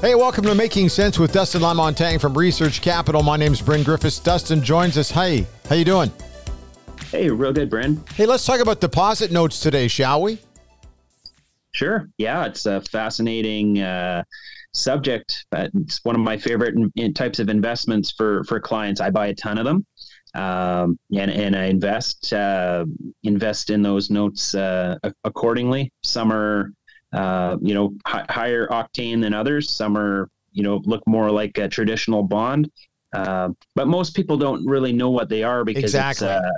Hey, welcome to Making Sense with Dustin Lamontagne from Research Capital. My name's Bryn Griffiths. Dustin joins us. Hey, how you doing? Hey, real good, Bryn. Hey, let's talk about deposit notes today, shall we? Sure. Yeah, it's a fascinating uh, subject. But it's one of my favorite in, in types of investments for for clients. I buy a ton of them, um, and and I invest uh, invest in those notes uh, accordingly. Some are uh, you know, higher octane than others. Some are, you know, look more like a traditional bond. Uh, but most people don't really know what they are because exactly. It's, uh,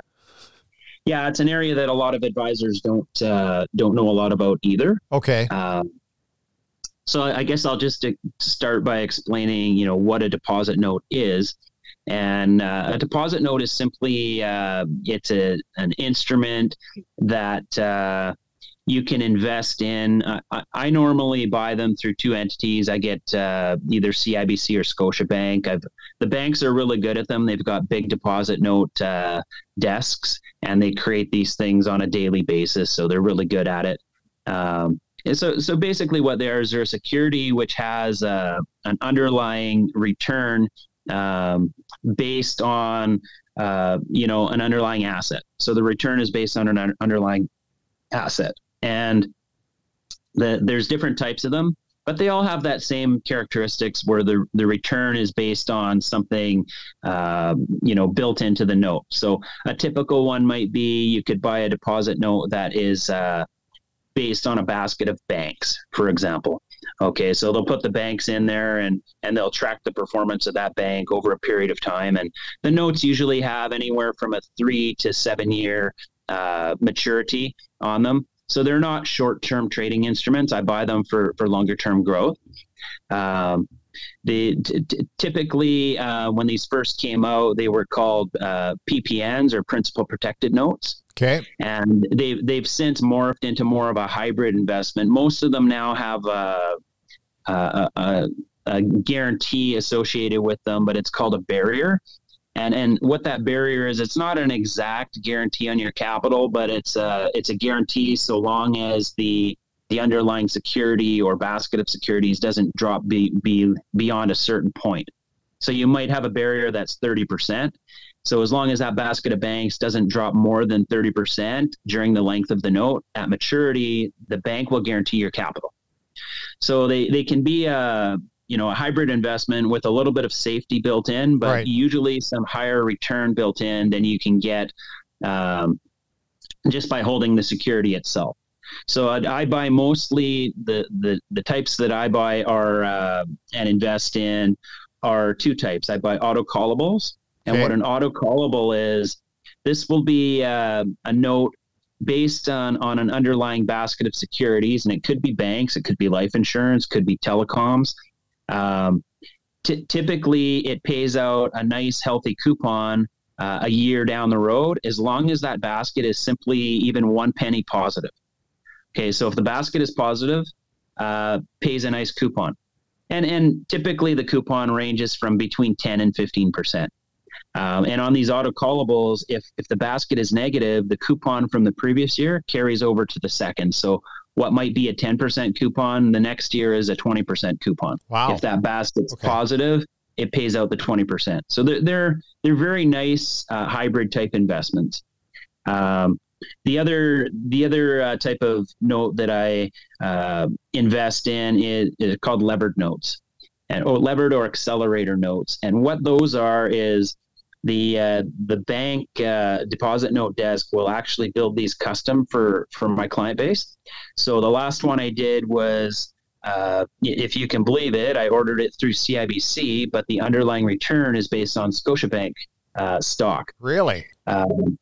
yeah, it's an area that a lot of advisors don't uh, don't know a lot about either. Okay. Um, so I guess I'll just start by explaining, you know, what a deposit note is. And uh, a deposit note is simply uh, it's a an instrument that uh, you can invest in. Uh, I, I, normally buy them through two entities. I get uh, either CIBC or Scotiabank. I've, the banks are really good at them. They've got big deposit note uh, desks, and they create these things on a daily basis. So they're really good at it. Um, so, so basically, what they are is they're a security which has uh, an underlying return um, based on uh, you know an underlying asset. So the return is based on an underlying asset and the, there's different types of them but they all have that same characteristics where the, the return is based on something uh, you know built into the note. So a typical one might be you could buy a deposit note that is uh, based on a basket of banks for example. Okay so they'll put the banks in there and and they'll track the performance of that bank over a period of time and the notes usually have anywhere from a three to seven year uh, maturity on them so they're not short term trading instruments. I buy them for, for longer term growth. Um, the t- t- typically uh, when these first came out, they were called uh, PPNs or principal protected notes. Okay. And they've they've since morphed into more of a hybrid investment. Most of them now have a, a, a, a guarantee associated with them, but it's called a barrier. And and what that barrier is, it's not an exact guarantee on your capital, but it's a it's a guarantee so long as the the underlying security or basket of securities doesn't drop be, be beyond a certain point. So you might have a barrier that's 30%. So as long as that basket of banks doesn't drop more than 30% during the length of the note, at maturity, the bank will guarantee your capital. So they, they can be a, you know a hybrid investment with a little bit of safety built in, but right. usually some higher return built in than you can get um, just by holding the security itself. So I, I, buy mostly the, the the types that I buy are uh, and invest in are two types. I buy auto callables, and okay. what an auto callable is, this will be uh, a note based on on an underlying basket of securities, and it could be banks, it could be life insurance, could be telecoms. Um, t- typically, it pays out a nice, healthy coupon uh, a year down the road, as long as that basket is simply even one penny positive. Okay, so if the basket is positive, uh, pays a nice coupon, and and typically the coupon ranges from between ten and fifteen percent. Um, and on these auto callables, if if the basket is negative, the coupon from the previous year carries over to the second. So what might be a 10% coupon the next year is a 20% coupon. Wow. If that basket's okay. positive, it pays out the 20%. So they're, they're, they're very nice uh, hybrid type investments. Um, the other the other uh, type of note that I uh, invest in is, is, called levered notes, and or levered or accelerator notes. And what those are is the uh, the bank uh, deposit note desk will actually build these custom for for my client base. So the last one I did was, uh, if you can believe it, I ordered it through CIBC, but the underlying return is based on Scotiabank uh, stock. Really? Um,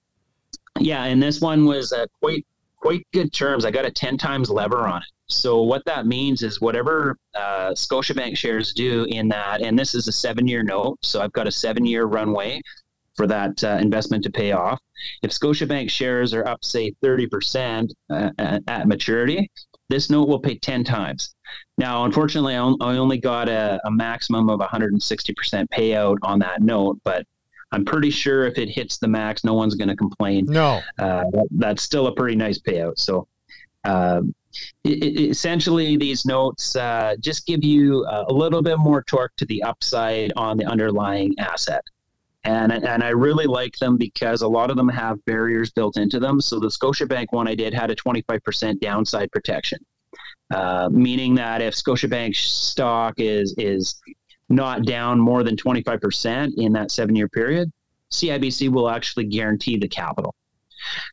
yeah, and this one was uh, quite quite good terms. I got a ten times lever on it. So what that means is whatever uh, Scotiabank shares do in that, and this is a seven-year note, so I've got a seven-year runway for that uh, investment to pay off. If Scotiabank shares are up, say, 30% uh, at maturity, this note will pay 10 times. Now, unfortunately, I only got a, a maximum of 160% payout on that note, but I'm pretty sure if it hits the max, no one's going to complain. No, uh, that's still a pretty nice payout. So Uh, it, it, essentially, these notes uh, just give you a little bit more torque to the upside on the underlying asset. And, and I really like them because a lot of them have barriers built into them. So the Scotiabank one I did had a 25% downside protection, uh, meaning that if Scotiabank stock is is not down more than 25% in that seven year period, CIBC will actually guarantee the capital.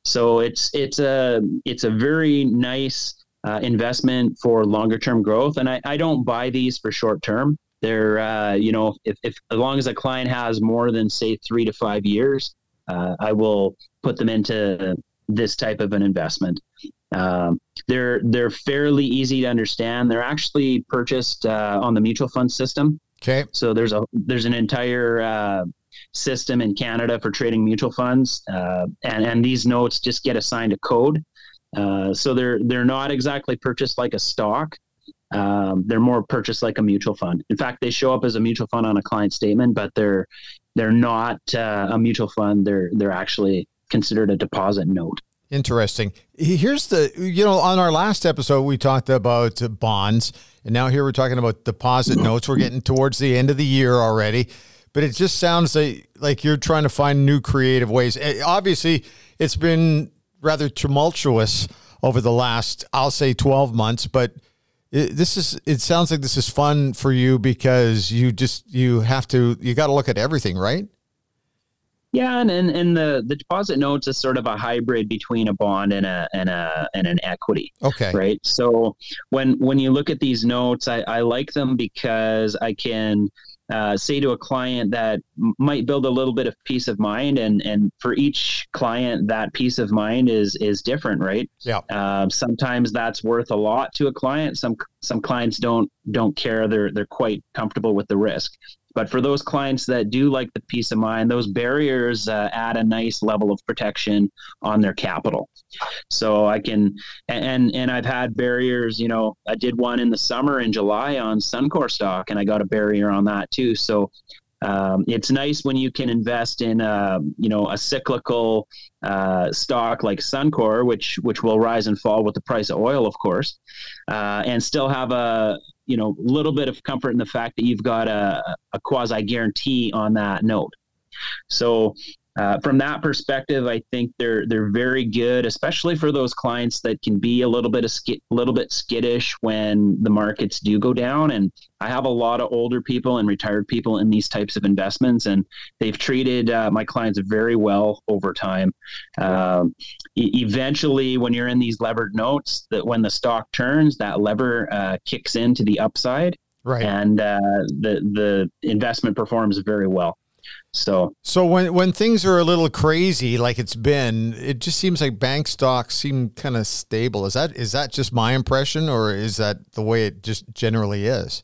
So it's it's a it's a very nice uh, investment for longer term growth, and I, I don't buy these for short term. They're uh, you know if, if as long as a client has more than say three to five years, uh, I will put them into this type of an investment. Um, they're they're fairly easy to understand. They're actually purchased uh, on the mutual fund system. Okay. So there's a there's an entire uh, system in Canada for trading mutual funds, uh, and and these notes just get assigned a code. Uh, so they're they're not exactly purchased like a stock. Um, they're more purchased like a mutual fund. In fact, they show up as a mutual fund on a client statement, but they're they're not uh, a mutual fund. They're they're actually considered a deposit note. Interesting. Here's the you know on our last episode we talked about bonds, and now here we're talking about deposit notes. We're getting towards the end of the year already but it just sounds like, like you're trying to find new creative ways. Eh, obviously, it's been rather tumultuous over the last, I'll say, 12 months, but this is it sounds like this is fun for you because you just you have to you got to look at everything right yeah and, and and the the deposit notes is sort of a hybrid between a bond and a and a and an equity okay. right? So when when you look at these notes i i like them because i can uh, say to a client that might build a little bit of peace of mind and and for each client that peace of mind is is different right? Yeah. Um, sometimes that's worth a lot to a client. Some some clients don't don't care. They're they're quite comfortable with the risk but for those clients that do like the peace of mind, those barriers uh, add a nice level of protection on their capital. So I can, and and I've had barriers. You know, I did one in the summer in July on Suncor stock, and I got a barrier on that too. So um, it's nice when you can invest in a you know a cyclical uh, stock like Suncor, which which will rise and fall with the price of oil, of course, uh, and still have a you know, a little bit of comfort in the fact that you've got a, a quasi guarantee on that note. So uh, from that perspective, I think they're they're very good, especially for those clients that can be a little bit sk- little bit skittish when the markets do go down. And I have a lot of older people and retired people in these types of investments, and they've treated uh, my clients very well over time. Um, e- eventually, when you're in these levered notes, that when the stock turns, that lever uh, kicks into the upside, right? And uh, the the investment performs very well. So, so when when things are a little crazy, like it's been, it just seems like bank stocks seem kind of stable. Is that is that just my impression, or is that the way it just generally is?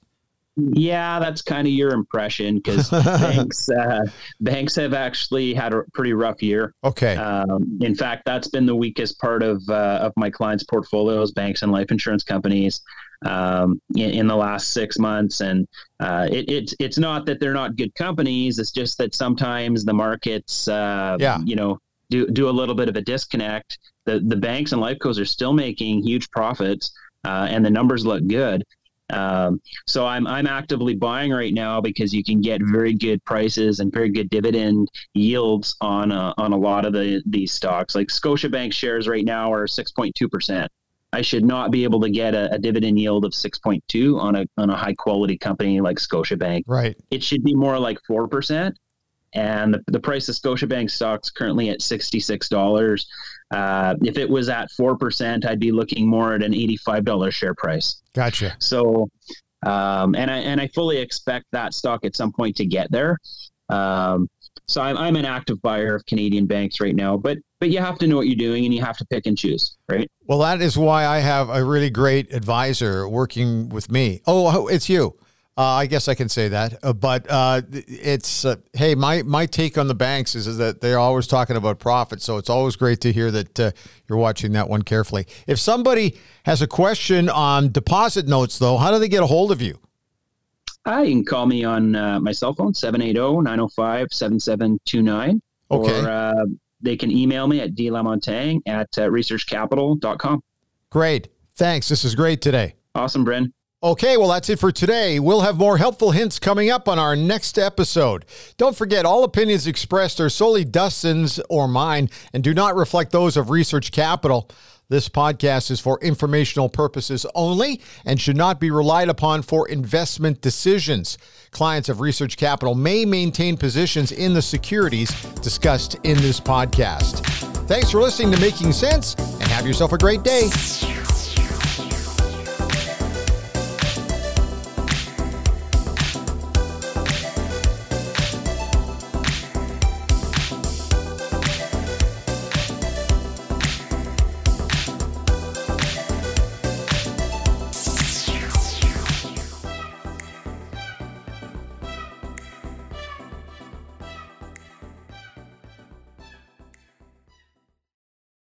Yeah, that's kind of your impression because banks uh, banks have actually had a pretty rough year. Okay. Um, in fact, that's been the weakest part of uh, of my clients' portfolios, banks and life insurance companies um, in, in, the last six months. And uh, it, it's it's not that they're not good companies. It's just that sometimes the markets, uh, yeah. you know, do do a little bit of a disconnect. The the banks and life cos are still making huge profits, uh, and the numbers look good. Um, so I'm I'm actively buying right now because you can get very good prices and very good dividend yields on uh, on a lot of the these stocks. Like Scotiabank shares right now are 6.2 percent. I should not be able to get a, a, dividend yield of 6.2 on a on a high quality company like Scotiabank. Right. It should be more like four percent. And the, the price of Scotiabank stocks currently at sixty six dollars. Uh, if it was at four percent, I'd be looking more at an eighty five dollar share price. Gotcha. So, um, and I and I fully expect that stock at some point to get there. Um, so I'm, I'm an active buyer of Canadian banks right now, but but you have to know what you're doing and you have to pick and choose, right? Well, that is why I have a really great advisor working with me. Oh, it's you. Uh, I guess I can say that, uh, but uh, it's uh, hey, my my take on the banks is, is that they're always talking about profit, so it's always great to hear that uh, you're watching that one carefully. If somebody has a question on deposit notes, though, how do they get a hold of you? Hi, you can call me on uh, my cell phone, 780-905-7729. Okay. Or uh, they can email me at dlamontagne at uh, researchcapital.com. Great. Thanks. This is great today. Awesome, Bryn. Okay, well, that's it for today. We'll have more helpful hints coming up on our next episode. Don't forget, all opinions expressed are solely Dustin's or mine and do not reflect those of Research Capital. This podcast is for informational purposes only and should not be relied upon for investment decisions. Clients of Research Capital may maintain positions in the securities discussed in this podcast. Thanks for listening to Making Sense and have yourself a great day.